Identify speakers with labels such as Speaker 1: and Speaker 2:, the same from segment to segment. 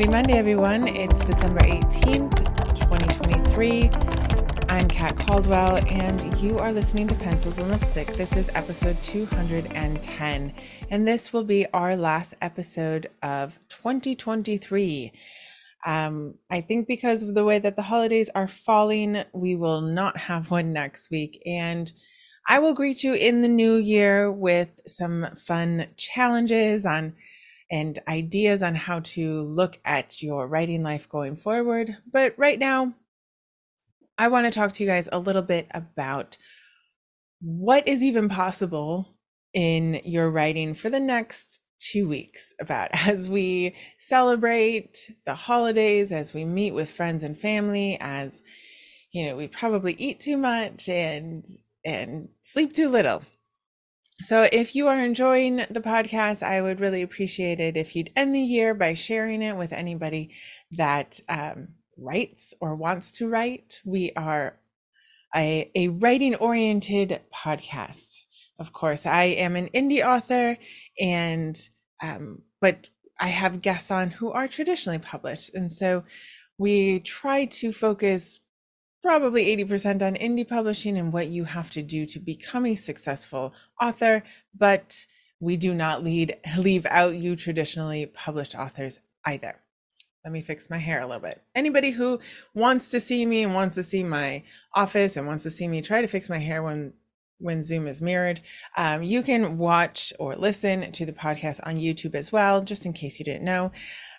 Speaker 1: Happy Monday, everyone. It's December 18th, 2023. I'm Kat Caldwell, and you are listening to Pencils and Lipstick. This is episode 210, and this will be our last episode of 2023. Um, I think because of the way that the holidays are falling, we will not have one next week. And I will greet you in the new year with some fun challenges on and ideas on how to look at your writing life going forward. But right now, I want to talk to you guys a little bit about what is even possible in your writing for the next two weeks about as we celebrate the holidays, as we meet with friends and family, as you know, we probably eat too much and and sleep too little. So, if you are enjoying the podcast, I would really appreciate it if you'd end the year by sharing it with anybody that um, writes or wants to write. We are a, a writing oriented podcast. Of course, I am an indie author, and um, but I have guests on who are traditionally published, and so we try to focus probably 80% on indie publishing and what you have to do to become a successful author, but we do not lead leave out you traditionally published authors either. Let me fix my hair a little bit. Anybody who wants to see me and wants to see my office and wants to see me try to fix my hair when when Zoom is mirrored, um, you can watch or listen to the podcast on YouTube as well, just in case you didn't know.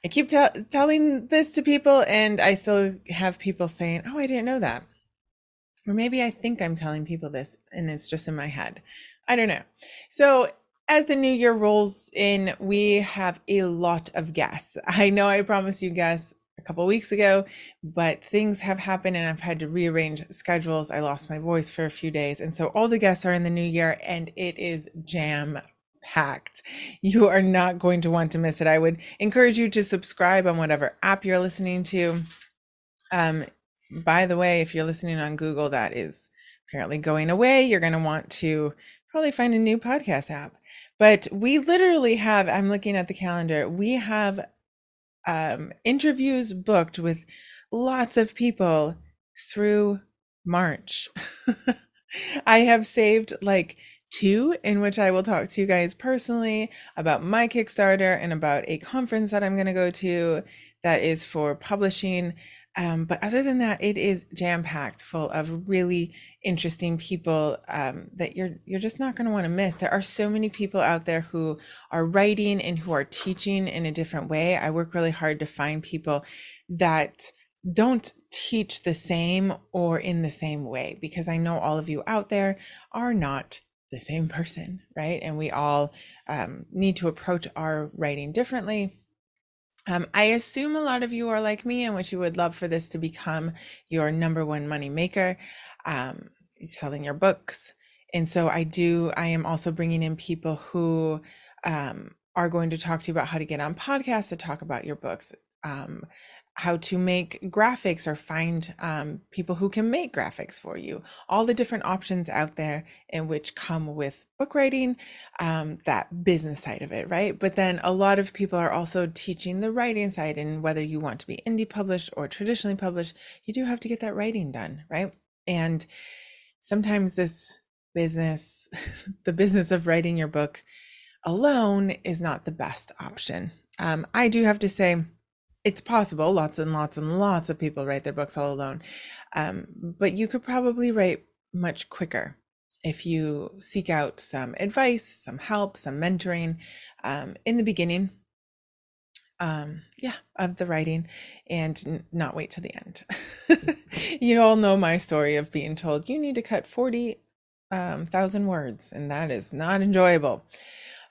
Speaker 1: I keep telling this to people, and I still have people saying, Oh, I didn't know that. Or maybe I think I'm telling people this and it's just in my head. I don't know. So, as the new year rolls in, we have a lot of guests. I know I promised you guests a couple weeks ago, but things have happened and I've had to rearrange schedules. I lost my voice for a few days. And so all the guests are in the new year and it is jam packed. You are not going to want to miss it. I would encourage you to subscribe on whatever app you're listening to. Um, by the way, if you're listening on Google, that is apparently going away. You're going to want to probably find a new podcast app. But we literally have, I'm looking at the calendar, we have um, interviews booked with lots of people through March. I have saved like two in which I will talk to you guys personally about my Kickstarter and about a conference that I'm going to go to that is for publishing. Um, but other than that, it is jam packed full of really interesting people um, that you're you're just not going to want to miss. There are so many people out there who are writing and who are teaching in a different way. I work really hard to find people that don't teach the same or in the same way because I know all of you out there are not the same person, right? And we all um, need to approach our writing differently. Um, I assume a lot of you are like me and which you would love for this to become your number one money maker, um, selling your books. And so I do, I am also bringing in people who um, are going to talk to you about how to get on podcasts to talk about your books. How to make graphics or find um, people who can make graphics for you. All the different options out there in which come with book writing um, that business side of it right? But then a lot of people are also teaching the writing side and whether you want to be indie published or traditionally published you do have to get that writing done right? And sometimes this business the business of writing your book alone is not the best option. Um, i do have to say it's possible lots and lots and lots of people write their books all alone um, but you could probably write much quicker if you seek out some advice some help some mentoring um, in the beginning um, yeah of the writing and n- not wait to the end. You all know my story of being told you need to cut 40 um, thousand words and that is not enjoyable.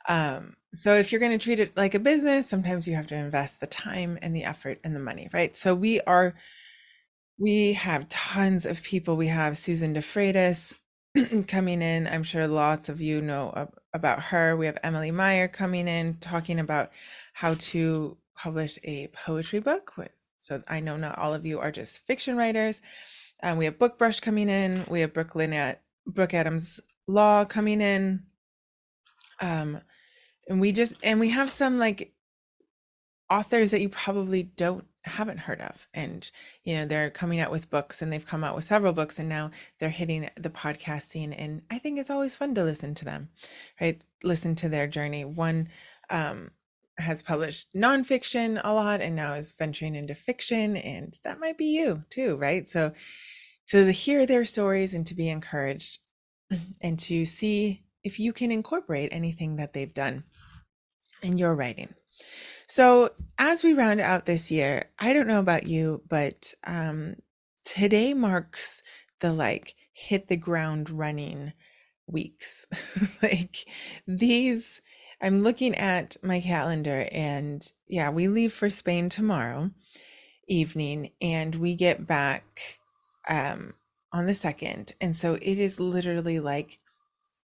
Speaker 1: Um, so if you're going to treat it like a business, sometimes you have to invest the time and the effort and the money, right? So we are, we have tons of people. We have Susan DeFreitas coming in. I'm sure lots of you know about her. We have Emily Meyer coming in talking about how to publish a poetry book. With, so I know not all of you are just fiction writers. Um, we have Bookbrush coming in. We have Brooklyn at Brooke Adams Law coming in. Um, and we just and we have some like authors that you probably don't haven't heard of. And you know they're coming out with books and they've come out with several books and now they're hitting the podcast scene and i think it's always fun to listen to them right? Listen to their journey. One um has published nonfiction a lot and now is venturing into fiction and that might be you too right? So to hear their stories and to be encouraged and to see if you can incorporate anything that they've done in your writing so, as we round out this year, I don't know about you, but um, today marks the like hit the ground running weeks. like these, I'm looking at my calendar, and yeah, we leave for Spain tomorrow evening, and we get back um, on the second. And so it is literally like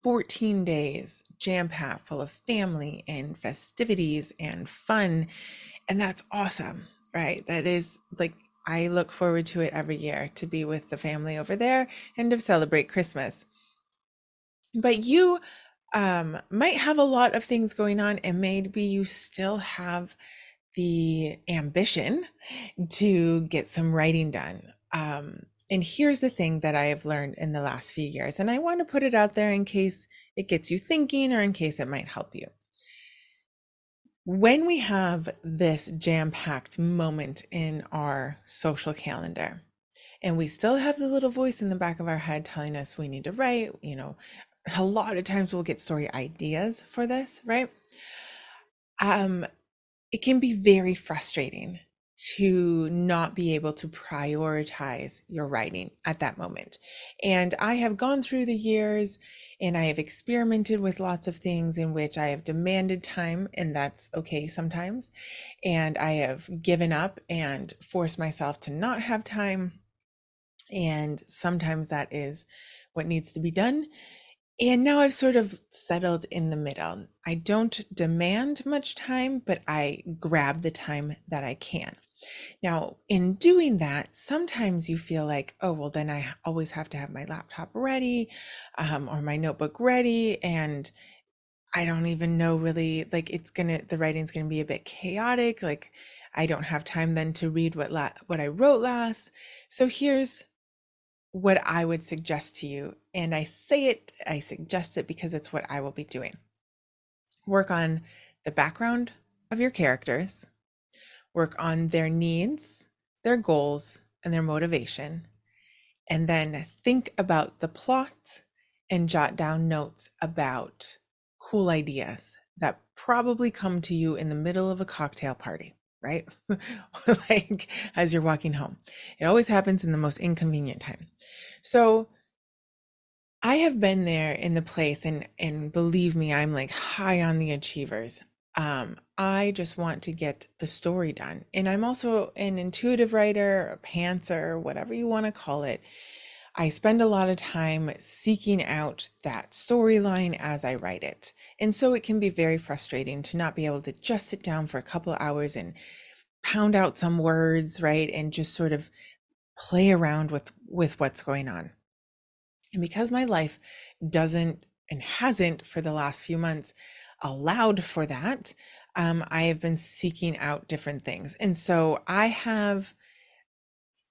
Speaker 1: 14 days jam packed full of family and festivities and fun. And that's awesome, right? That is like, I look forward to it every year to be with the family over there and to celebrate Christmas. But you um, might have a lot of things going on, and maybe you still have the ambition to get some writing done. Um, and here's the thing that I have learned in the last few years, and I want to put it out there in case it gets you thinking or in case it might help you. When we have this jam packed moment in our social calendar, and we still have the little voice in the back of our head telling us we need to write, you know, a lot of times we'll get story ideas for this, right? Um, it can be very frustrating to not be able to prioritize your writing at that moment. And I have gone through the years and I have experimented with lots of things in which I have demanded time, and that's okay sometimes. And I have given up and forced myself to not have time. And sometimes that is what needs to be done. And now I've sort of settled in the middle. I don't demand much time, but I grab the time that I can. Now, in doing that, sometimes you feel like, oh, well, then I always have to have my laptop ready um, or my notebook ready. And I don't even know really, like, it's gonna, the writing's gonna be a bit chaotic. Like, I don't have time then to read what la- what I wrote last. So here's what I would suggest to you. And I say it, I suggest it because it's what I will be doing. Work on the background of your characters work on their needs, their goals, and their motivation. And then think about the plot and jot down notes about cool ideas that probably come to you in the middle of a cocktail party, right? like as you're walking home. It always happens in the most inconvenient time. So I have been there in the place and and believe me, I'm like high on the achievers. Um, I just want to get the story done. And I'm also an intuitive writer, a pantser, whatever you want to call it. I spend a lot of time seeking out that storyline as I write it. And so it can be very frustrating to not be able to just sit down for a couple hours and pound out some words, right? And just sort of play around with with what's going on. And because my life doesn't and hasn't for the last few months allowed for that, um, I have been seeking out different things. And so I have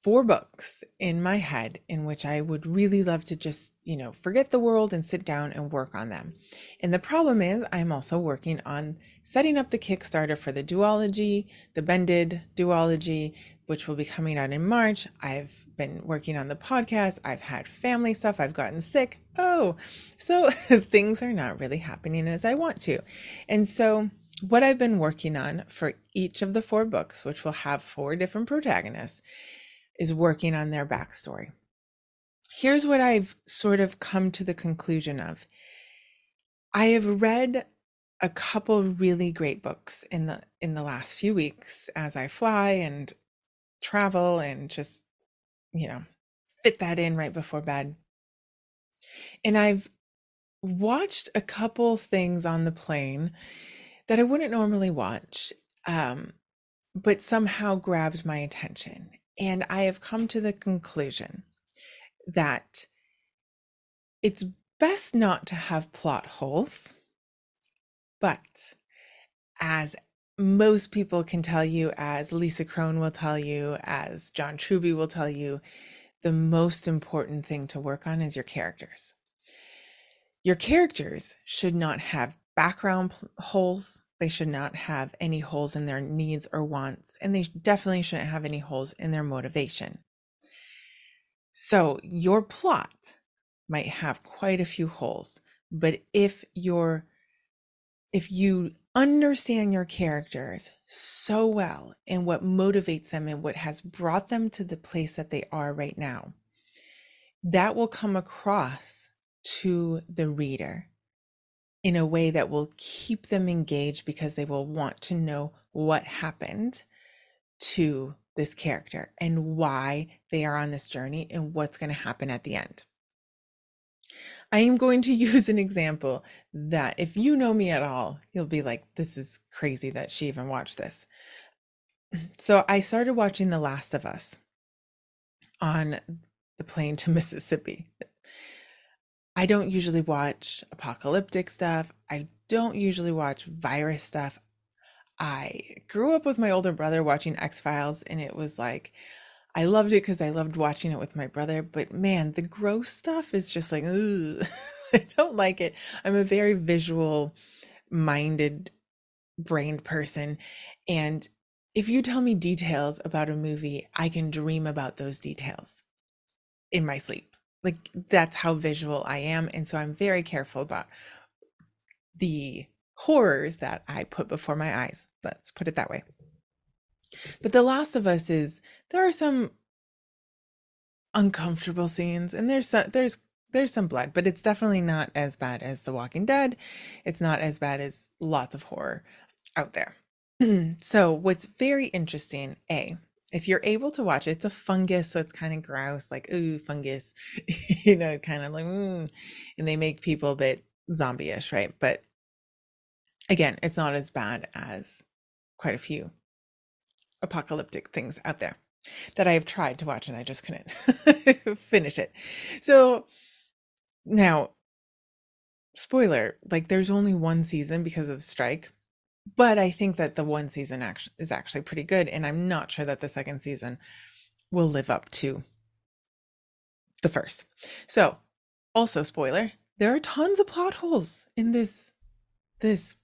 Speaker 1: four books in my head in which I would really love to just, you know, forget the world and sit down and work on them. And the problem is, I'm also working on setting up the Kickstarter for the duology, the Bended duology, which will be coming out in March. I've been working on the podcast. I've had family stuff. I've gotten sick. Oh, so things are not really happening as I want to. And so, what I've been working on for each of the four books, which will have four different protagonists, is working on their backstory. Here's what I've sort of come to the conclusion of I have read a couple really great books in the in the last few weeks as I fly and travel and just you know fit that in right before bed. And I've watched a couple things on the plane that I wouldn't normally watch um but somehow grabbed my attention and I have come to the conclusion that it's best not to have plot holes, but as most people can tell you, as Lisa Cron will tell you, as John Truby will tell you, the most important thing to work on is your characters. Your characters should not have background holes. They should not have any holes in their needs or wants, and they definitely shouldn't have any holes in their motivation. So, your plot might have quite a few holes, but if you're if you understand your characters so well and what motivates them and what has brought them to the place that they are right now, that will come across to the reader in a way that will keep them engaged because they will want to know what happened to this character and why they are on this journey and what's going to happen at the end. I am going to use an example that if you know me at all, you'll be like, this is crazy that she even watched this. So I started watching The Last of Us on the plane to Mississippi. I don't usually watch apocalyptic stuff. I don't usually watch virus stuff. I grew up with my older brother watching X Files, and it was like, I loved it because I loved watching it with my brother. But man, the gross stuff is just like, I don't like it. I'm a very visual minded, brained person. And if you tell me details about a movie, I can dream about those details in my sleep. Like that's how visual I am. And so I'm very careful about the horrors that I put before my eyes. Let's put it that way. But The Last of Us is there are some uncomfortable scenes and there's some, there's there's some blood, but it's definitely not as bad as The Walking Dead. It's not as bad as lots of horror out there. so, what's very interesting, A, if you're able to watch it, it's a fungus, so it's kind of gross, like, ooh, fungus, you know, kind of like, mm. and they make people a bit zombie ish, right? But again, it's not as bad as quite a few apocalyptic things out there that I have tried to watch and I just couldn't finish it. So now, spoiler, like there's only one season because of the strike, but I think that the one season action is actually pretty good and I'm not sure that the second season will live up to the first. So, also spoiler, there are tons of plot holes in this this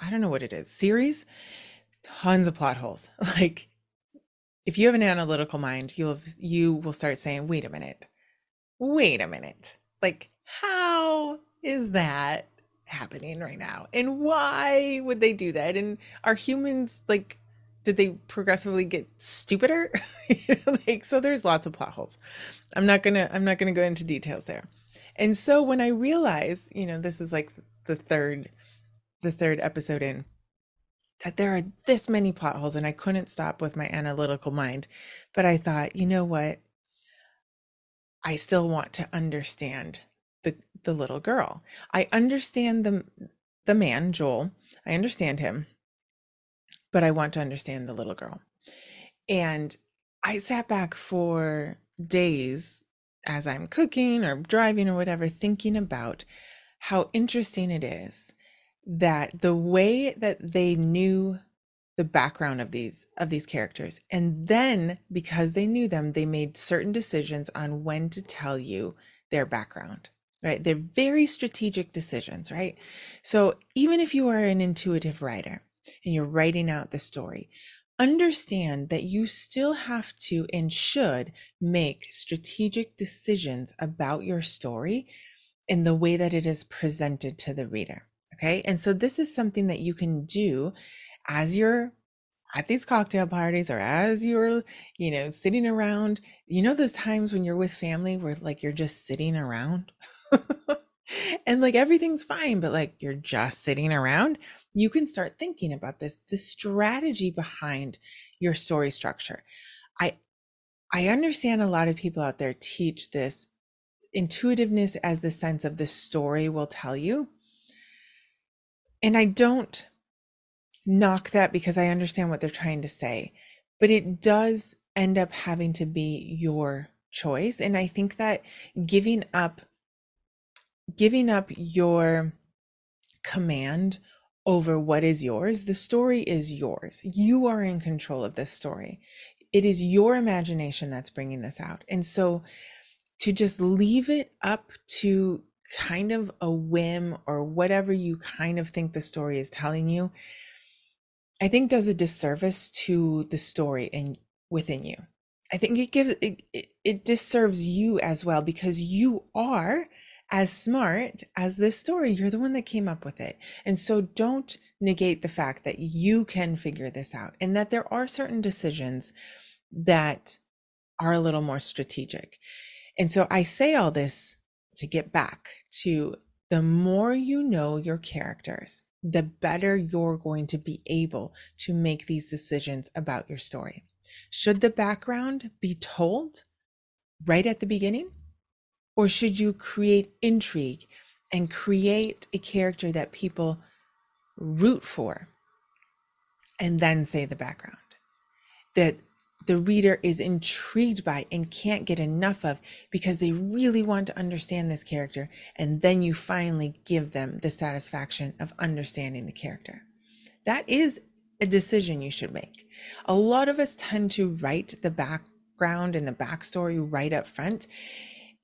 Speaker 1: I don't know what it is, series tons of plot holes. Like if you have an analytical mind, you'll you will start saying, "Wait a minute. Wait a minute. Like how is that happening right now? And why would they do that? And are humans like did they progressively get stupider? like so there's lots of plot holes. I'm not going to I'm not going to go into details there. And so when I realized, you know, this is like the third the third episode in that there are this many plot holes and I couldn't stop with my analytical mind. But I thought, you know what? I still want to understand the the little girl. I understand the the man, Joel. I understand him. But I want to understand the little girl. And I sat back for days as I'm cooking or driving or whatever thinking about how interesting it is that the way that they knew the background of these of these characters and then because they knew them they made certain decisions on when to tell you their background right? They're very strategic decisions right? So even if you are an intuitive writer and you're writing out the story understand that you still have to and should make strategic decisions about your story in the way that it is presented to the reader Okay. And so this is something that you can do as you're at these cocktail parties or as you're, you know, sitting around. You know, those times when you're with family where like you're just sitting around and like everything's fine, but like you're just sitting around. You can start thinking about this, the strategy behind your story structure. I, I understand a lot of people out there teach this intuitiveness as the sense of the story will tell you and I don't knock that because I understand what they're trying to say, but it does end up having to be your choice. And I think that giving up, giving up your command over what is yours. The story is yours. You are in control of this story. It is your imagination that's bringing this out. And so to just leave it up to kind of a whim or whatever you kind of think the story is telling you, I think does a disservice to the story and within you. I think it gives it, it, it disserves you as well because you are as smart as this story. You're the one that came up with it. And so don't negate the fact that you can figure this out and that there are certain decisions that are a little more strategic. And so I say all this to get back to the more you know your characters, the better you're going to be able to make these decisions about your story. Should the background be told right at the beginning? Or should you create intrigue and create a character that people root for and then say the background? That the reader is intrigued by and can't get enough of because they really want to understand this character. And then you finally give them the satisfaction of understanding the character. That is a decision you should make. A lot of us tend to write the background and the backstory right up front.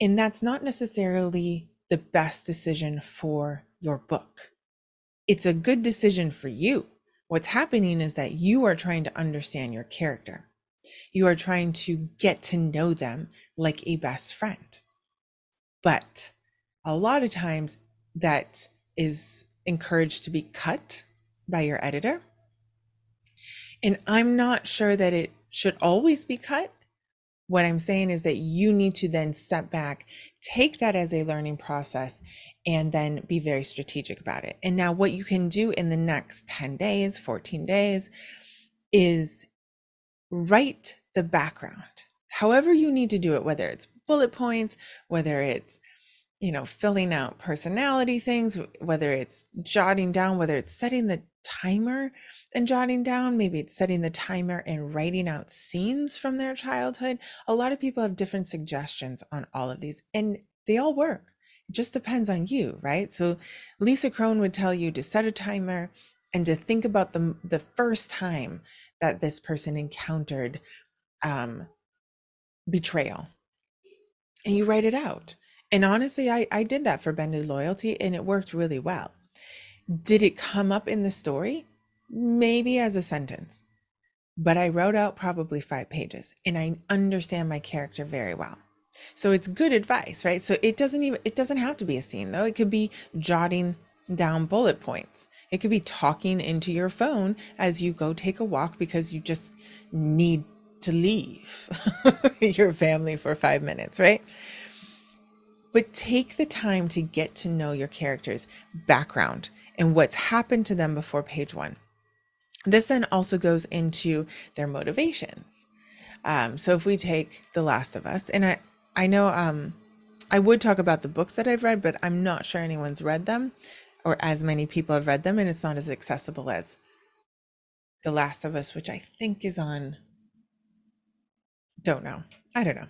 Speaker 1: And that's not necessarily the best decision for your book. It's a good decision for you. What's happening is that you are trying to understand your character. You are trying to get to know them like a best friend. But a lot of times that is encouraged to be cut by your editor. And I'm not sure that it should always be cut. What I'm saying is that you need to then step back, take that as a learning process, and then be very strategic about it. And now, what you can do in the next 10 days, 14 days, is write the background. However, you need to do it, whether it's bullet points, whether it's you know, filling out personality things, whether it's jotting down, whether it's setting the timer and jotting down, maybe it's setting the timer and writing out scenes from their childhood. A lot of people have different suggestions on all of these, and they all work. It just depends on you, right? So Lisa Cron would tell you to set a timer and to think about the the first time that this person encountered um, betrayal. And you write it out. And honestly I, I did that for bended loyalty and it worked really well. Did it come up in the story? Maybe as a sentence. But i wrote out probably five pages and i understand my character very well. So it's good advice right? So it doesn't even it doesn't have to be a scene though. It could be jotting down bullet points. It could be talking into your phone as you go take a walk because you just need to leave your family for five minutes, right? But take the time to get to know your character's background and what's happened to them before page one. This then also goes into their motivations. Um, so if we take The Last of Us, and I, I know um, I would talk about the books that I've read, but I'm not sure anyone's read them or as many people have read them, and it's not as accessible as The Last of Us, which I think is on. Don't know. I don't know.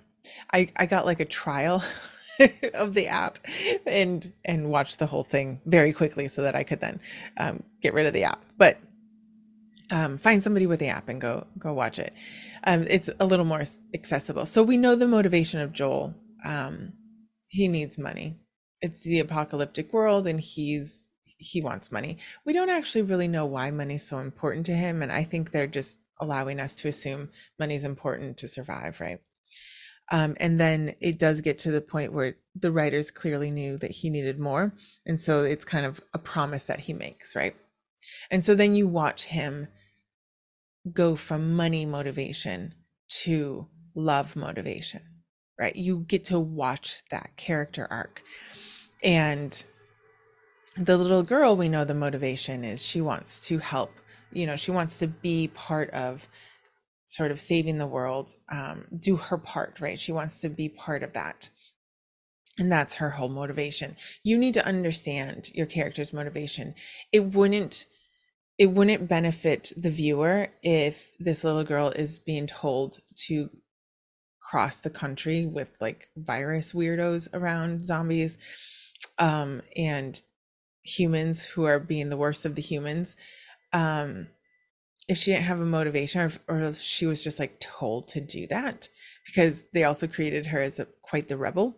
Speaker 1: I I got like a trial of the app and and watched the whole thing very quickly so that I could then um, get rid of the app. But um, find somebody with the app and go go watch it. Um, it's a little more accessible. So we know the motivation of Joel. Um, he needs money it's the apocalyptic world and he's he wants money. We don't actually really know why money's so important to him and I think they're just allowing us to assume money's important to survive, right? Um, and then it does get to the point where the writers clearly knew that he needed more. And so it's kind of a promise that he makes, right? And so then you watch him go from money motivation to love motivation, right? You get to watch that character arc. And the little girl, we know the motivation is she wants to help, you know, she wants to be part of sort of saving the world, um, do her part, right? She wants to be part of that. And that's her whole motivation. You need to understand your character's motivation. It wouldn't it wouldn't benefit the viewer if this little girl is being told to cross the country with like virus weirdos around zombies um, and humans who are being the worst of the humans um if she didn't have a motivation or if, or if she was just like told to do that because they also created her as a quite the rebel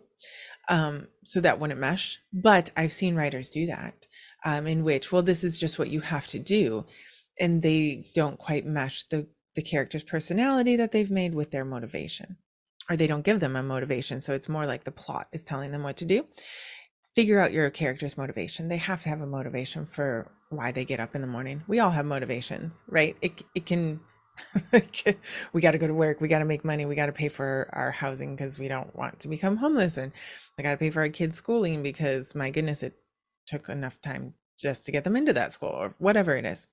Speaker 1: um so that wouldn't mesh but i've seen writers do that um in which well this is just what you have to do and they don't quite mesh the the character's personality that they've made with their motivation or they don't give them a motivation so it's more like the plot is telling them what to do figure out your character's motivation. They have to have a motivation for why they get up in the morning. We all have motivations right? It, it can we got to go to work we got to make money we got to pay for our housing because we don't want to become homeless and i got to pay for our kids schooling because my goodness it took enough time just to get them into that school or whatever it is.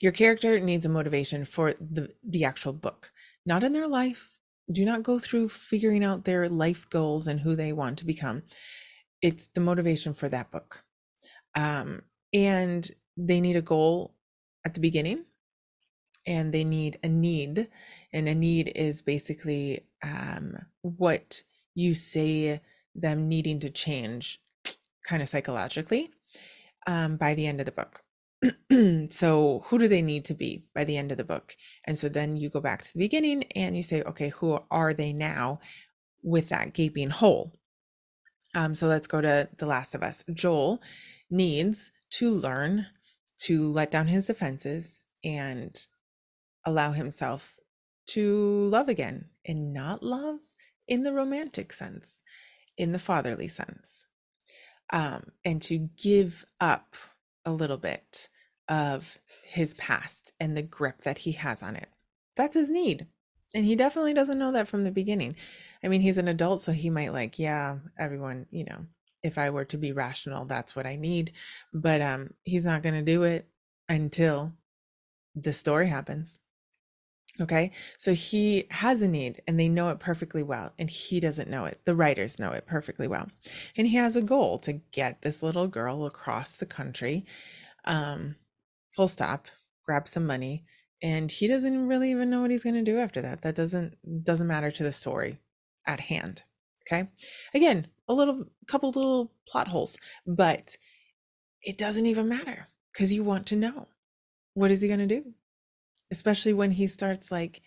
Speaker 1: Your character needs a motivation for the the actual book not in their life. Do not go through figuring out their life goals and who they want to become. It's the motivation for that book. Um, and they need a goal at the beginning and they need a need. And a need is basically um, what you say them needing to change kind of psychologically um, by the end of the book. so who do they need to be by the end of the book and so then you go back to the beginning and you say okay who are they now with that gaping hole um, so let's go to the last of us joel needs to learn to let down his defenses and allow himself to love again and not love in the romantic sense in the fatherly sense um, and to give up a little bit of his past and the grip that he has on it. That's his need. And he definitely doesn't know that from the beginning. I mean, he's an adult, so he might like, yeah, everyone, you know, if I were to be rational, that's what I need. But um, he's not going to do it until the story happens. Okay. So he has a need and they know it perfectly well. And he doesn't know it. The writers know it perfectly well. And he has a goal to get this little girl across the country um, full stop, grab some money, and he doesn't really even know what he's going to do after that. That doesn't doesn't matter to the story at hand. Okay? Again, a little couple little plot holes, but it doesn't even matter cuz you want to know. What is he going to do? Especially when he starts like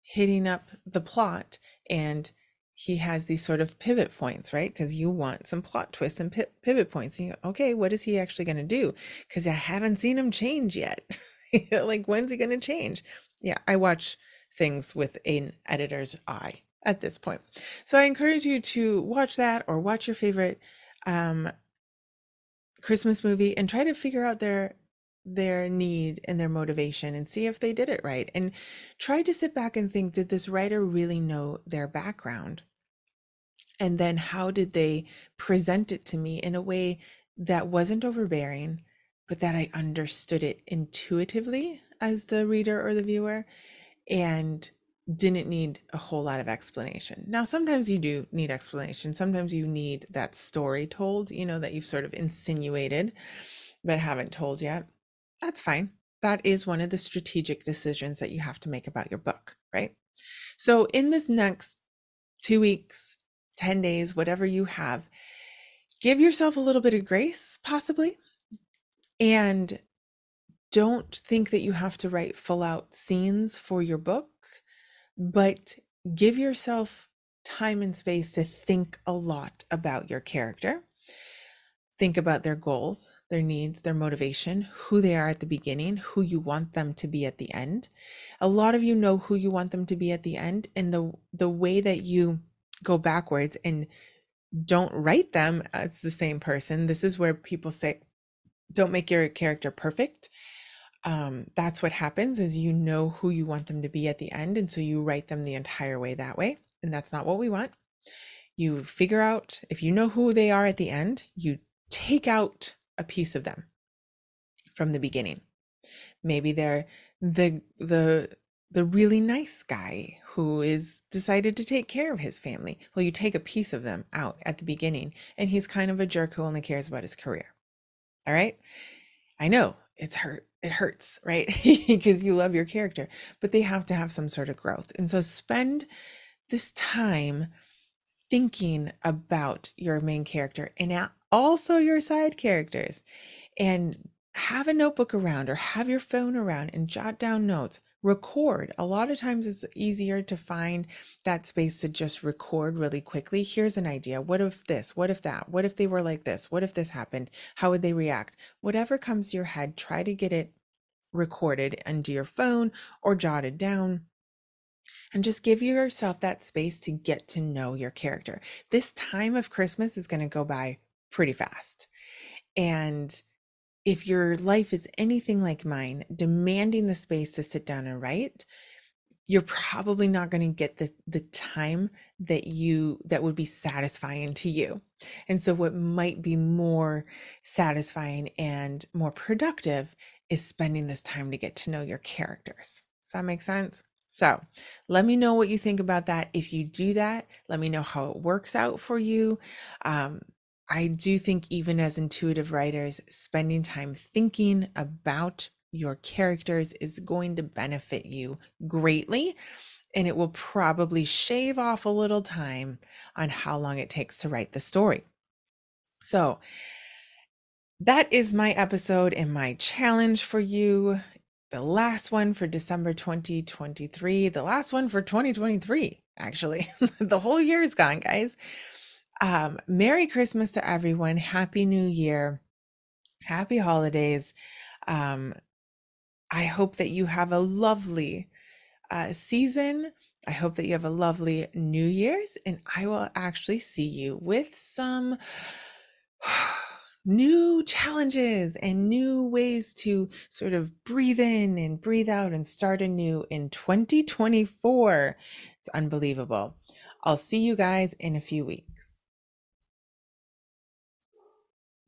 Speaker 1: hitting up the plot and he has these sort of pivot points, right? Because you want some plot twists and pivot points. And you go, okay, what is he actually going to do? Because I haven't seen him change yet. like, when's he going to change? Yeah, I watch things with an editor's eye at this point. So I encourage you to watch that or watch your favorite um, Christmas movie and try to figure out their their need and their motivation and see if they did it right and try to sit back and think did this writer really know their background and then how did they present it to me in a way that wasn't overbearing but that i understood it intuitively as the reader or the viewer and didn't need a whole lot of explanation. Now, sometimes you do need explanation. Sometimes you need that story told, you know, that you've sort of insinuated but haven't told yet. That's fine. That is one of the strategic decisions that you have to make about your book, right? So, in this next two weeks, 10 days, whatever you have, give yourself a little bit of grace, possibly. And don't think that you have to write full out scenes for your book, but give yourself time and space to think a lot about your character. Think about their goals, their needs, their motivation, who they are at the beginning, who you want them to be at the end. A lot of you know who you want them to be at the end, and the the way that you go backwards and don't write them as the same person. This is where people say, don't make your character perfect. Um, that's what happens is you know who you want them to be at the end. And so you write them the entire way that way. And that's not what we want. You figure out if you know who they are at the end, you take out a piece of them from the beginning. Maybe they're the the the really nice guy who is decided to take care of his family. Well, you take a piece of them out at the beginning, and he's kind of a jerk who only cares about his career. All right. I know it's hurt. It hurts, right? because you love your character, but they have to have some sort of growth. And so spend this time thinking about your main character and also your side characters. And have a notebook around or have your phone around and jot down notes. Record. A lot of times it's easier to find that space to just record really quickly. Here's an idea. What if this? What if that? What if they were like this? What if this happened? How would they react? Whatever comes to your head, try to get it recorded into your phone or jotted down and just give yourself that space to get to know your character. This time of Christmas is going to go by pretty fast. And if your life is anything like mine, demanding the space to sit down and write, you're probably not going to get the the time that you that would be satisfying to you. And so what might be more satisfying and more productive is spending this time to get to know your characters. Does that make sense? So let me know what you think about that. If you do that, let me know how it works out for you. Um, I do think, even as intuitive writers, spending time thinking about your characters is going to benefit you greatly. And it will probably shave off a little time on how long it takes to write the story. So, that is my episode and my challenge for you. The last one for December 2023, the last one for 2023, actually. the whole year is gone, guys. Um, Merry Christmas to everyone. Happy New Year. Happy holidays. Um, I hope that you have a lovely uh, season. I hope that you have a lovely New Year's, and I will actually see you with some new challenges and new ways to sort of breathe in and breathe out and start anew in 2024. It's unbelievable. I'll see you guys in a few weeks.